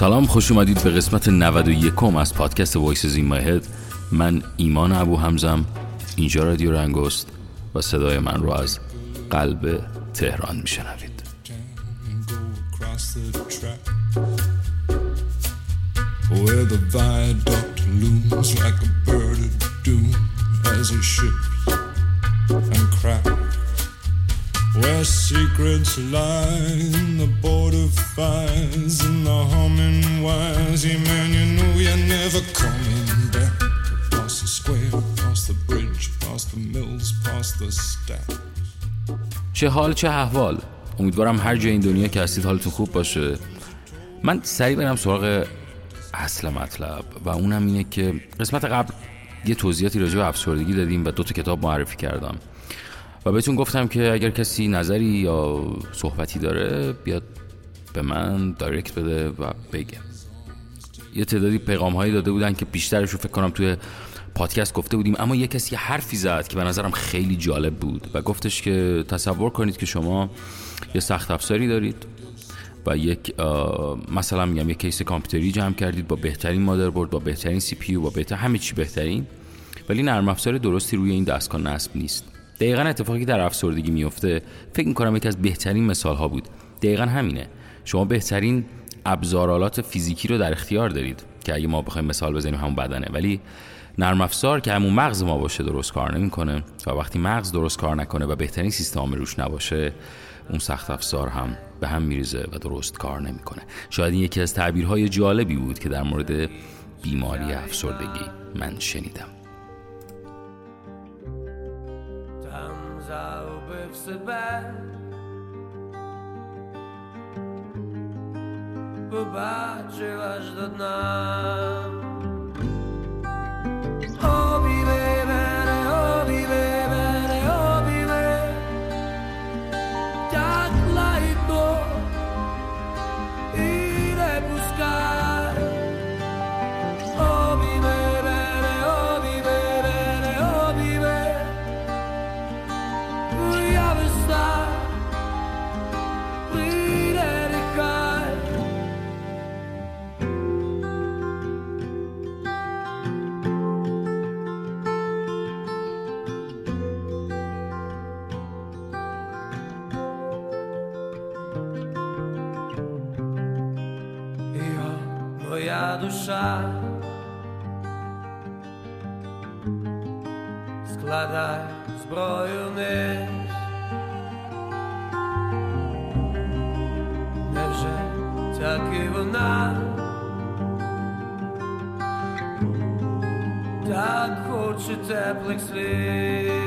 سلام خوش اومدید به قسمت 91 از پادکست وایسز این ماهد من ایمان ابو همزم اینجا رادیو رنگست و صدای من رو از قلب تهران میشنوید. Where the viaduct looms like a bird of doom as it shifts Where secrets lie in the border fires and the humming wires. Yeah, man, you know you're never coming back. Past the square, past the bridge, past the mills, past the stack. چه حال چه احوال امیدوارم هر جای این دنیا که هستید حالتون خوب باشه من سریع برم سراغ اصل مطلب و اونم اینه که قسمت قبل یه توضیحاتی راجع به افسردگی دادیم و دو تا کتاب معرفی کردم و بهتون گفتم که اگر کسی نظری یا صحبتی داره بیاد به من direct بده و بگه. یه تعدادی پیغام هایی داده بودن که بیشترش رو فکر کنم توی پادکست گفته بودیم اما یه کسی حرفی زد که به نظرم خیلی جالب بود و گفتش که تصور کنید که شما یه سخت افزاری دارید و یک مثلا میگم یک کیس کامپیوتری جمع کردید با بهترین مادربرد با بهترین CPU با بهتر همه چی بهترین ولی نرم افزار درستی روی این دستگاه نصب نیست. دقیقا اتفاقی که در افسردگی میفته فکر می‌کنم یکی از بهترین مثال ها بود. دقیقا همینه. شما بهترین ابزارالات فیزیکی رو در اختیار دارید که اگه ما بخوایم مثال بزنیم همون بدنه. ولی نرم افزار که همون مغز ما باشه درست کار نمی‌کنه و وقتی مغز درست کار نکنه و بهترین سیستم روش نباشه اون سخت افزار هم به هم میریزه و درست کار نمی‌کنه. شاید این یکی از تعبیرهای جالبی بود که در مورد بیماری افسردگی من شنیدم. загубив себе, побачив аж до дна. душа складай зброю ниж, невже таки вона так хоче теплих слів.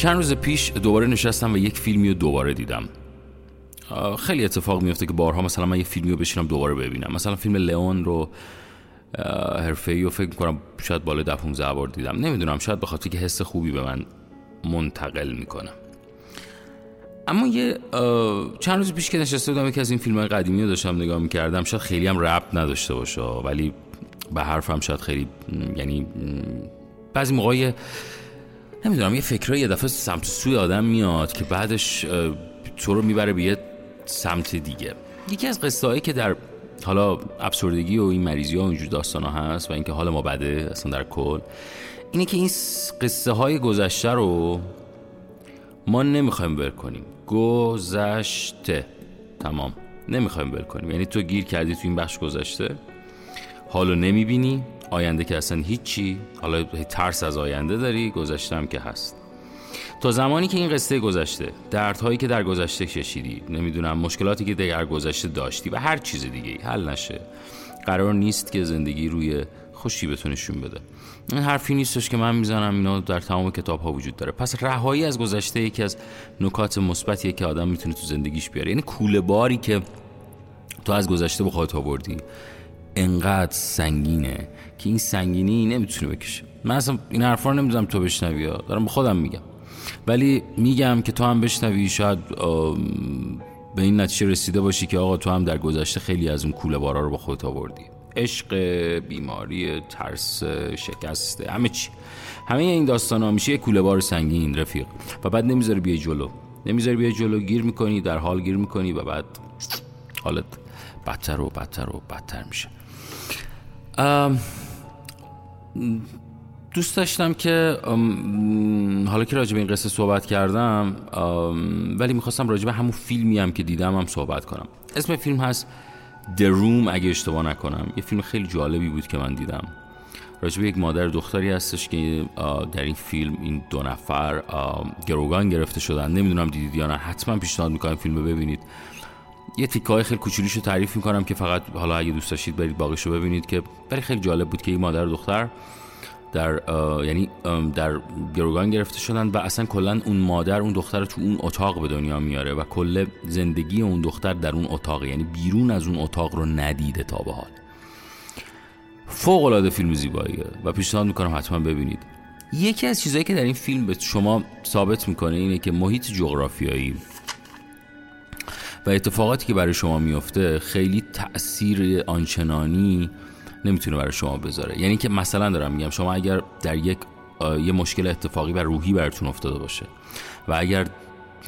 چند روز پیش دوباره نشستم و یک فیلمی رو دوباره دیدم. خیلی اتفاق میفته که بارها مثلا من یه فیلمی رو بشینم دوباره ببینم. مثلا فیلم لئون رو حرفه ای و فکر کنم شاید بالای ده 15 بار دیدم. نمی‌دونم شاید بخاطر که حس خوبی به من منتقل می‌کنم. اما یه چند روز پیش که نشسته بودم یکی از این فیلم های قدیمی رو داشتم نگاه می‌کردم. شاید خیلی هم ربط نداشته باشه ولی به حرفم شاید خیلی یعنی بعضی موقعی نمی‌دونم یه فکره یه دفعه سمت سوی آدم میاد که بعدش تو رو می‌بره به یه سمت دیگه. یکی از قصه که در حالا افسردگی و این مریضی ها و اینجور داستان ها هست و اینکه حال ما بده اصلا در کل اینه که این قصه های گذشته رو ما نمی‌خوایم ول کنیم. گذشته. تمام. نمی‌خوایم ول کنیم. یعنی تو گیر کردی تو این بخش گذشته حالو نمی‌بینی. آینده که اصلا هیچی. حالا ترس از آینده داری گذشته هم که هست. تا زمانی که این قصه گذشته دردهایی که در گذشته کشیدی نمی‌دونم مشکلاتی که در گذشته داشتی و هر چیز دیگه حل نشه. قرار نیست که زندگی روی خوشی بتونه نشون بده. این حرفی نیستش که من می‌زنم اینا در تمام کتاب ها وجود داره. پس رهایی از گذشته یکی از نکات مثبتیه که آدم می‌تونه تو زندگیش بیاره. یعنی کوله باری که تو از گذشته به خودت آوردی انقدر سنگینه. که این سنگینی نمی‌تونه بکشه من اصلا این حرفا رو نمی‌دونم تو بشنوی دارم به خودم میگم. ولی میگم که تو هم بشنوی شاید به این نتیجه رسیده باشی که آقا تو هم در گذشته خیلی از اون کوله بارا رو با خودت آوردی. عشق بیماری ترس شکسته همه چی. همه این داستان ها میشه یه کوله بار سنگین رفیق. و بعد نمی‌ذاری بیای جلو. نمی‌ذاری بیای جلو گیر می‌کنی در حال گیر می‌کنی و بعد حالت بدتر و بدتر و بدتر میشه. دوست داشتم که حالا که راجع به این قصه صحبت کردم ولی می‌خواستم راجع به همون فیلمی هم که دیدم هم صحبت کنم. اسم فیلم هست The Room اگه اشتباه نکنم. یه فیلم خیلی جالبی بود که من دیدم. راجع به یک مادر دختری هستش که در این فیلم این دو نفر گروگان گرفته شدن. نمی‌دونم دیدید یا نه. حتما پیشنهاد می‌کنم فیلم رو ببینید. یه تیکه های خیلی رو تعریف می‌کنم که فقط حالا اگه دوست داشتید برید باقیش رو ببینید که ولی خیلی جالب بود که این مادر دختر در یعنی در گروگان گرفته شدن و اصلا کلا اون مادر اون دختر رو تو اون اتاق به دنیا میاره و کل زندگی اون دختر در اون اتاق یعنی بیرون از اون اتاق رو ندیده تا به حال. فوق العاده فیلم زیباییه و پیشنهاد می‌کنم حتما ببینید. یکی از چیزهایی که در این فیلم به شما ثابت می‌کنه اینه که محیط جغرافیایی و اتفاقاتی که برای شما میفته خیلی تاثیر آنچنانی نمی‌تونه برای شما بذاره. یعنی که مثلا دارم میگم شما اگر در یک یه مشکل اتفاقی و روحی براتون افتاده باشه و اگر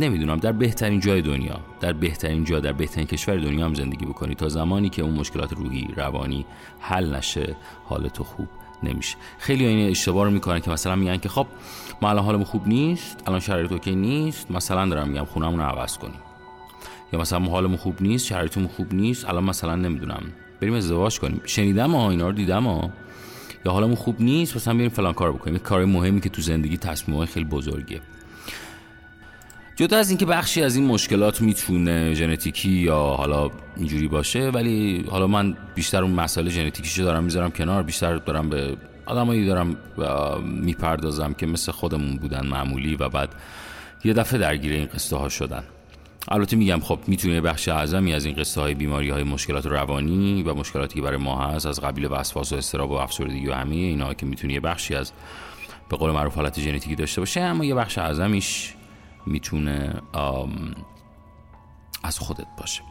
نمی‌دونم در بهترین جای دنیا در بهترین جا در بهترین کشور دنیا هم زندگی بکنی تا زمانی که اون مشکلات روحی روانی حل نشه حال تو خوب نمیشه. خیلی این اشتباه رو می‌کنن که مثلا میگن که خب ما الان حالمون خوب نیست الان شرایط اوکی نیست مثلا دارم میگم خونمون رو عوض کنیم. یا مثلا حالمون خوب نیست شرایطمون خوب نیست الان مثلا نمی‌دونم. بریم ازدواج کنیم. شنیدم ها اینا رو دیدم ها. یا حالمون خوب نیست مثلا بریم فلان کار بکنیم. کار مهمی که تو زندگی تصمیم خیلی بزرگه جدا از اینکه بخشی از این مشکلات می‌تونه ژنتیکی یا حالا اینجوری باشه ولی حالا من بیشتر اون مسئله ژنتیکیشو دارم می‌ذارم کنار بیشتر دارم به آدمایی دارم می‌پردازم که مثل خودمون بودن معمولی و بعد یه دفعه درگیر این قصه ها شدن. البته میگم خب می‌تونه بخش اعظمی از این قصه های بیماری های مشکلات روانی و مشکلاتی که برای ما هست از قبیل وسواس و استراب و افسردگی و همه اینا که می‌تونه بخشی از به قول معروف حالت ژنتیکی داشته باشه اما یه بخش اعظمیش می‌تونه از خودت باشه.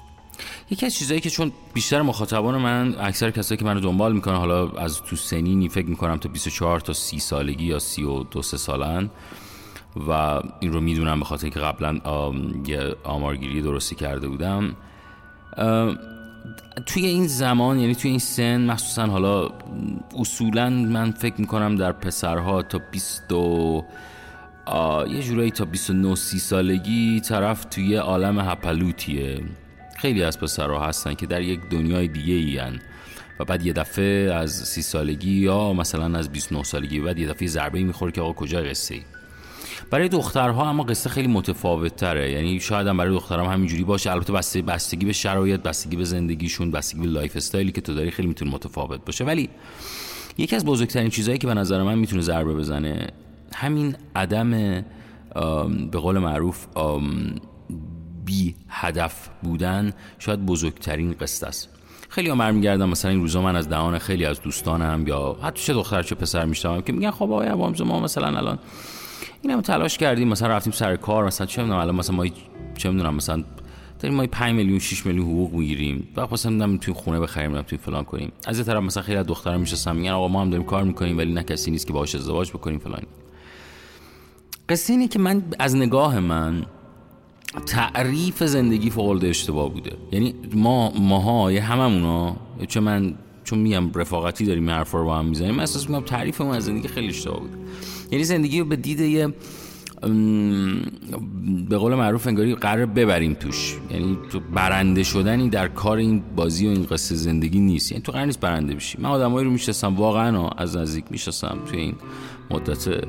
یکی از چیزهایی که چون بیشتر مخاطبان من اکثر کسایی که منو دنبال می‌کنن حالا از تو سنینی فکر می‌کنم تا 24 تا 30 سالگی یا 32 سالن و این رو می‌دونم به خاطر که قبلا یه آمارگیری درستی کرده بودم. توی این زمان یعنی توی این سن مخصوصا حالا اصولا من فکر می‌کنم در پسرها تا 20 و یه جورایی تا 29 سی سالگی طرف توی عالم هپلوتیه. خیلی از پسرها هستن که در یک دنیای دیگه‌ان و بعد یه دفعه از سی سالگی یا مثلا از 29 سالگی بعد یه دفعه ضربه می‌خوره که آقا کجا قصه ای برای دخترها اما قصه خیلی متفاوت تره یعنی شاید هم برای دخترها هم همینجوری باشه. البته بستگی بستگی به شرایط بستگی به زندگیشون بستگی به lifestyle ی که تو داری خیلی می‌تونه متفاوت باشه. ولی یکی از بزرگترین چیزهایی که به نظر من می‌تونه ضربه بزنه همین عدم به قول معروف بی هدف بودن شاید بزرگترین قصه است. خیلی ها میگردم مثلا این روزا من از دهان خیلی از دوستانم یا حتی چه دختر چه پسر میشتم که میگن خب آقای عوامزو ما مثلا الان این تلاش کردیم مثلا رفتیم سر کار مثلا چه می‌دونم الان مثلا ما چه می‌دونم مثلا داریم ما 5 میلیون 6 میلیون حقوق می‌گیریم و مثلا نمی‌دونم توی خونه بخریم توی فلان کنیم. از یه طرف مثلا خیلی از دخترا میشستن میگن آقا ما هم داریم کار می‌کنیم ولی نه کسی نیست که باهاش ازدواج بکنیم فلان. قصه اینه که من از نگاه من تعریف زندگی فوق اشتباه بوده. یعنی ما ماها یه هممونا چه من چون میگم رفاقتی داریم حرفا رو با هم می‌زنیم احساس می‌کنم تعریفمون از زندگی خیلی اشتباه بوده. یعنی زندگی رو به دید یه به قول معروف انگاری قرار ببریم توش. یعنی تو برنده شدنی در کار این بازی و این قصه زندگی نیست. یعنی تو قرار نیست برنده بشی. من آدمایی رو می‌شناسم واقعا از نزدیک می‌شناسم توی این مدت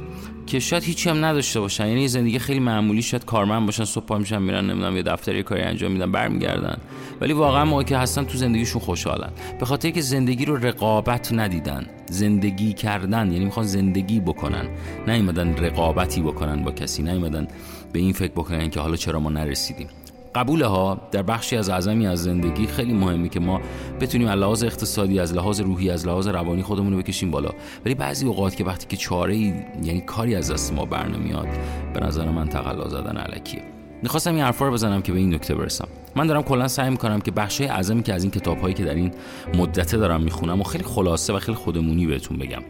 که شاید هیچی هم نداشته باشن. یعنی زندگی خیلی معمولی شاید کارمند باشن صبح پا میشن میرن نمی‌دونم یه دفتری کاری انجام میدن برمیگردن. ولی واقعا موقعی که هستن تو زندگیشون خوشحالن. به خاطر که زندگی رو رقابت ندیدن. زندگی کردن یعنی می‌خوان زندگی بکنن. نیومدن رقابتی بکنن با کسی نیومدن به این فکر بکنن که حالا چرا ما نرسیدیم. قبول ها در بخشی از اعظمی از زندگی خیلی مهمی که ما بتونیم از لحاظ اقتصادی از لحاظ روحی از لحاظ روانی خودمون رو بکشیم بالا. ولی بعضی اوقات که وقتی که چاره یعنی کاری از دست ما برنمیاد به نظر من تقلا زدن علکیه. می‌خواستم این حرفا رو بزنم که به این نکته برسم. من دارم کلا سعی می‌کنم که بخشای اعظمی که از این کتاب هایی که در این مدته دارم می‌خونم و خیلی خلاصه و خیلی خودمونی بهتون بگم.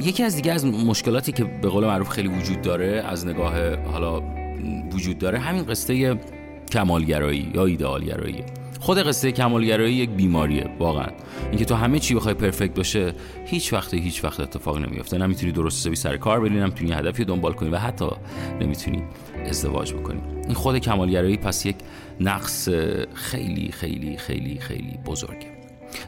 یکی از دیگه از مشکلاتی که به قول معروف خیلی وجود داره از نگاه حالا وجود داره همین قصه کمالگرایی یا ایدئالگرایی خود قصه کمالگرایی یک بیماریه واقعا. اینکه تو همه چی بخوای پرفکت باشه هیچ وقت هیچ وقت اتفاق نمیفته نمی‌تونی درست حسابی سر کار بری نمی‌تونی هدفی دنبال کنی و حتی نمی‌تونی ازدواج بکنی. این خود کمالگرایی پس یک نقص خیلی خیلی خیلی خیلی بزرگه.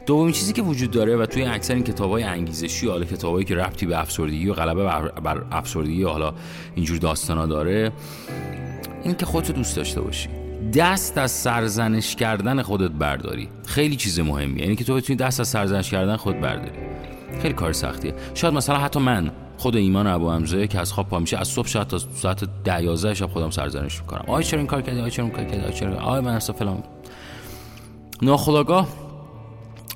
دومین چیزی که وجود داره و توی اکثر این کتابای انگیزشی حالا کتابایی که ربطی به افسردگی و غلبه بر افسردگی حالا اینجور داستانا داره این که خودتو دوست داشته باشی. دست از سرزنش کردن خودت برداری. خیلی چیز مهمیه. یعنی که تو بتونی دست از سرزنش کردن خود برداری. خیلی کار سختیه. شاید مثلا حتی من خود ایمان ابو حمزه که از خواب پا میشه از صبح شاید تا ساعت 10 11 شب خودم سرزنش می‌کنم. آی چرا این کار کردی؟ آی چرا این کار کردی؟ آی من اصلا فلان. ناخداگاه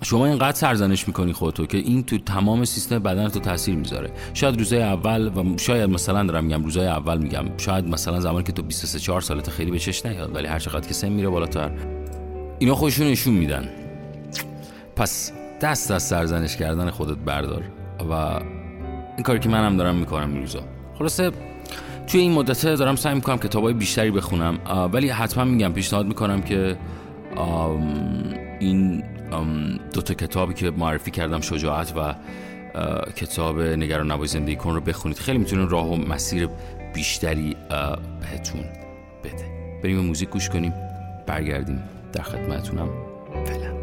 شما اینقدر سرزنش می‌کنی خودتو که این تو تمام سیستم بدن تو تاثیر می‌ذاره. شاید روزای اول و شاید مثلا دارم میگم روزای اول میگم شاید مثلا زمانی که تو 23 4 سالت خیلی به چش نیاد ولی هر چقدر که سن میره بالاتر. اینا خودشون نشون میدن. پس دست از سرزنش کردن خودت بردار و این کاری که منم دارم می‌کنم روزا. خلاصه توی این مدته دارم سعی می‌کنم کتابای بیشتری بخونم ولی حتما میگم پیشنهاد می‌کنم که این دو تا کتابی که معرفی کردم شجاعت و کتاب نگران نبای زندگی کن رو بخونید. خیلی می‌تونه راه و مسیر بیشتری بهتون بده. بریم موزیک گوش کنیم برگردیم در خدمتونم. فعلا.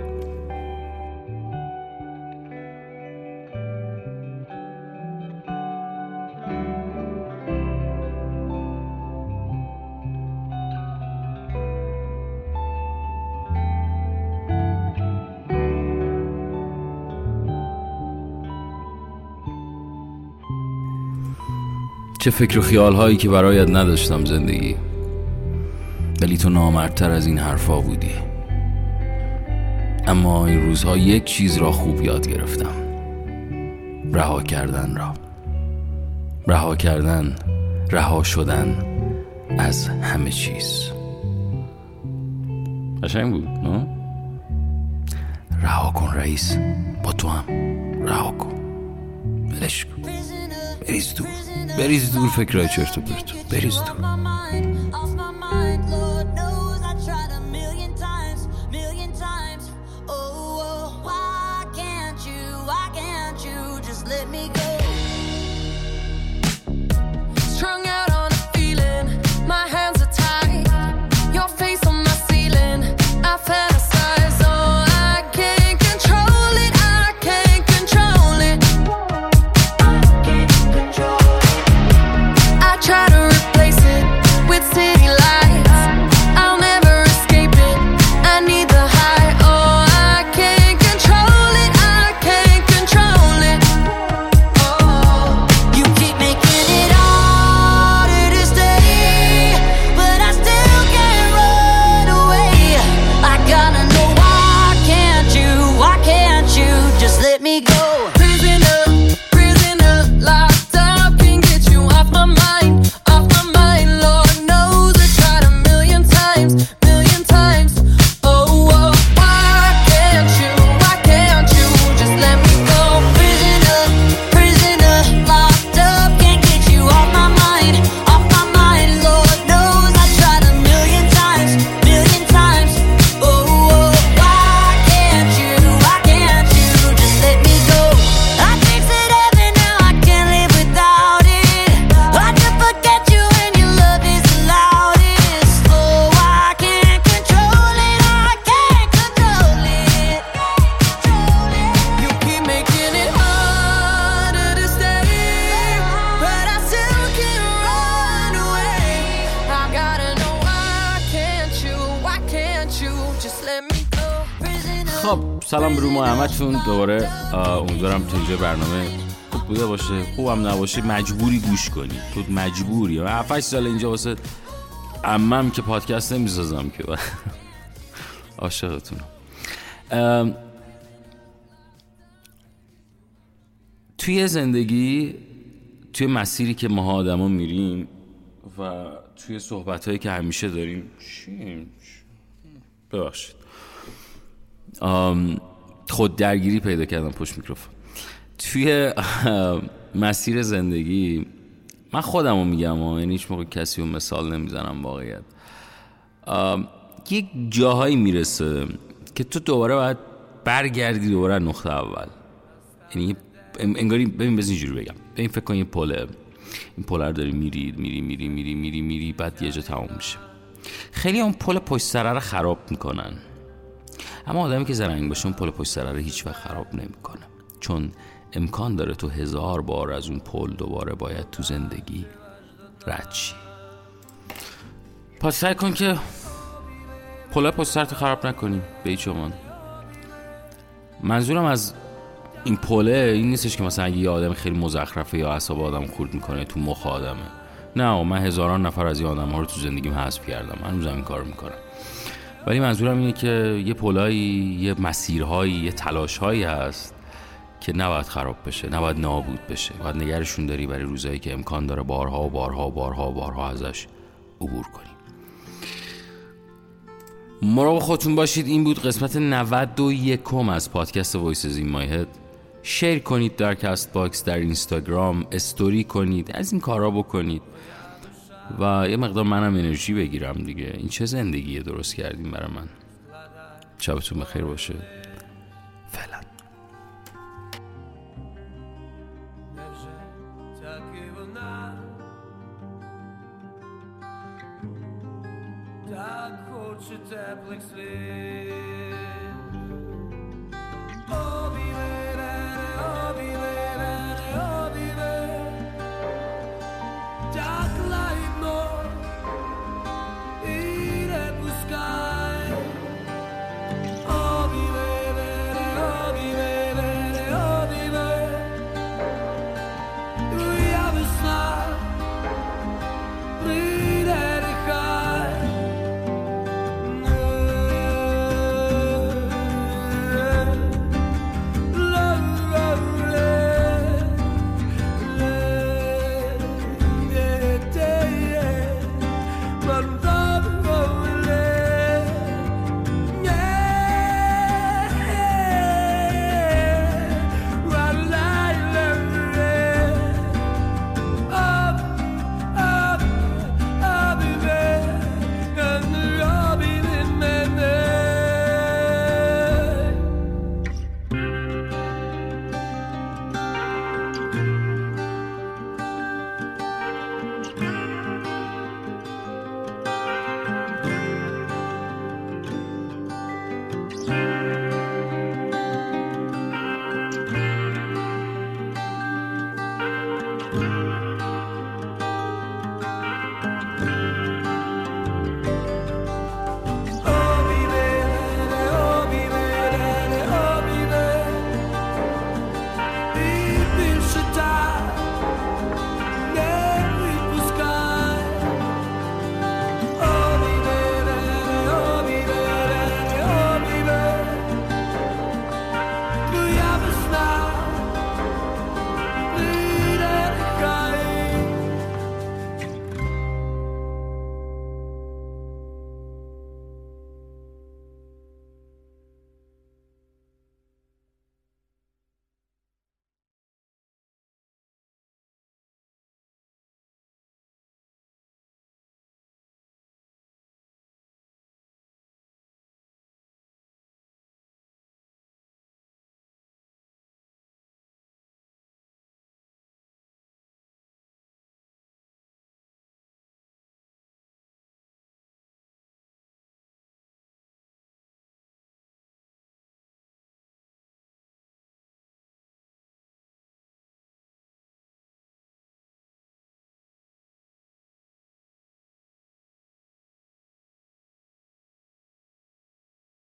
چه فکر و خیال هایی که برایت نداشتم زندگی؟ ولی تو نامردتر از این حرفا بودی. اما این روزها یک چیز را خوب یاد گرفتم. رها کردن را. رها کردن رها شدن از همه چیز. قشنگ بود نه؟ رها کن رئیس با تو هم. رها کن. بلش کن. بریز دور. بریز دور فکرهای چرت و پرت. بریز دور. سلام برو محمدتون دوباره امیدوارم تو اینجا برنامه خوب بوده باشه. خوبم نباشه مجبوری گوش کنی. تو مجبوری. 7 سال اینجا واسه امم که پادکست نمی‌سازم که. عاشقتونم. توی زندگی توی مسیری که ما آدما میریم و توی صحبت هایی که همیشه داریم ببخشید. خود درگیری پیدا کردم پشت میکروفون. توی مسیر زندگی من خودم رو میگم و یعنی هیچ موقع کسی رو مثال نمی‌زنم واقعیت. یک جاهایی می‌رسه که تو دوباره باید برگردی دوباره نقطه اول. یعنی انگاری ببین بزن اینجوری بگم. ببین فکر کن یه پله این پل رو داری میری میری میری میری میری میری بعد یه جا تمام میشه. خیلی اون پل پشت سره رو خراب می‌کنن. اما آدمی که زرنگ باشه اون پل پشت سره رو هیچ وقت خراب نمی‌کنه. چون امکان داره تو هزار بار از اون پل دوباره باید تو زندگی رد شی. پس کن که پل پشت سرت خراب نکنی به هیچ منظورم از این پله این نیستش که مثلا یه آدم خیلی مزخرفه یا اعصاب آدم خورد می‌کنه تو مخ آدمه. نه من هزاران نفر از این آدم ها رو تو زندگیم حذف کردم. من این کار می‌کنم. ولی منظورم اینه که یه پل‌هایی یه مسیرهایی یه تلاشهایی هست که نباید خراب بشه نباید نابود بشه. باید نگرشون داری برای روزایی که امکان داره بارها و بارها و بارها و بارها ازش عبور کنی. مراقب خودتون باشید. این بود قسمت 91 از پادکست Voices In My Head share کنید در Castbox در اینستاگرام استوری کنید از این کارا بکنید. و یه مقدار منم انرژی بگیرم دیگه. این چه زندگی درست کردیم برای من؟ شبتون بخیر باشه.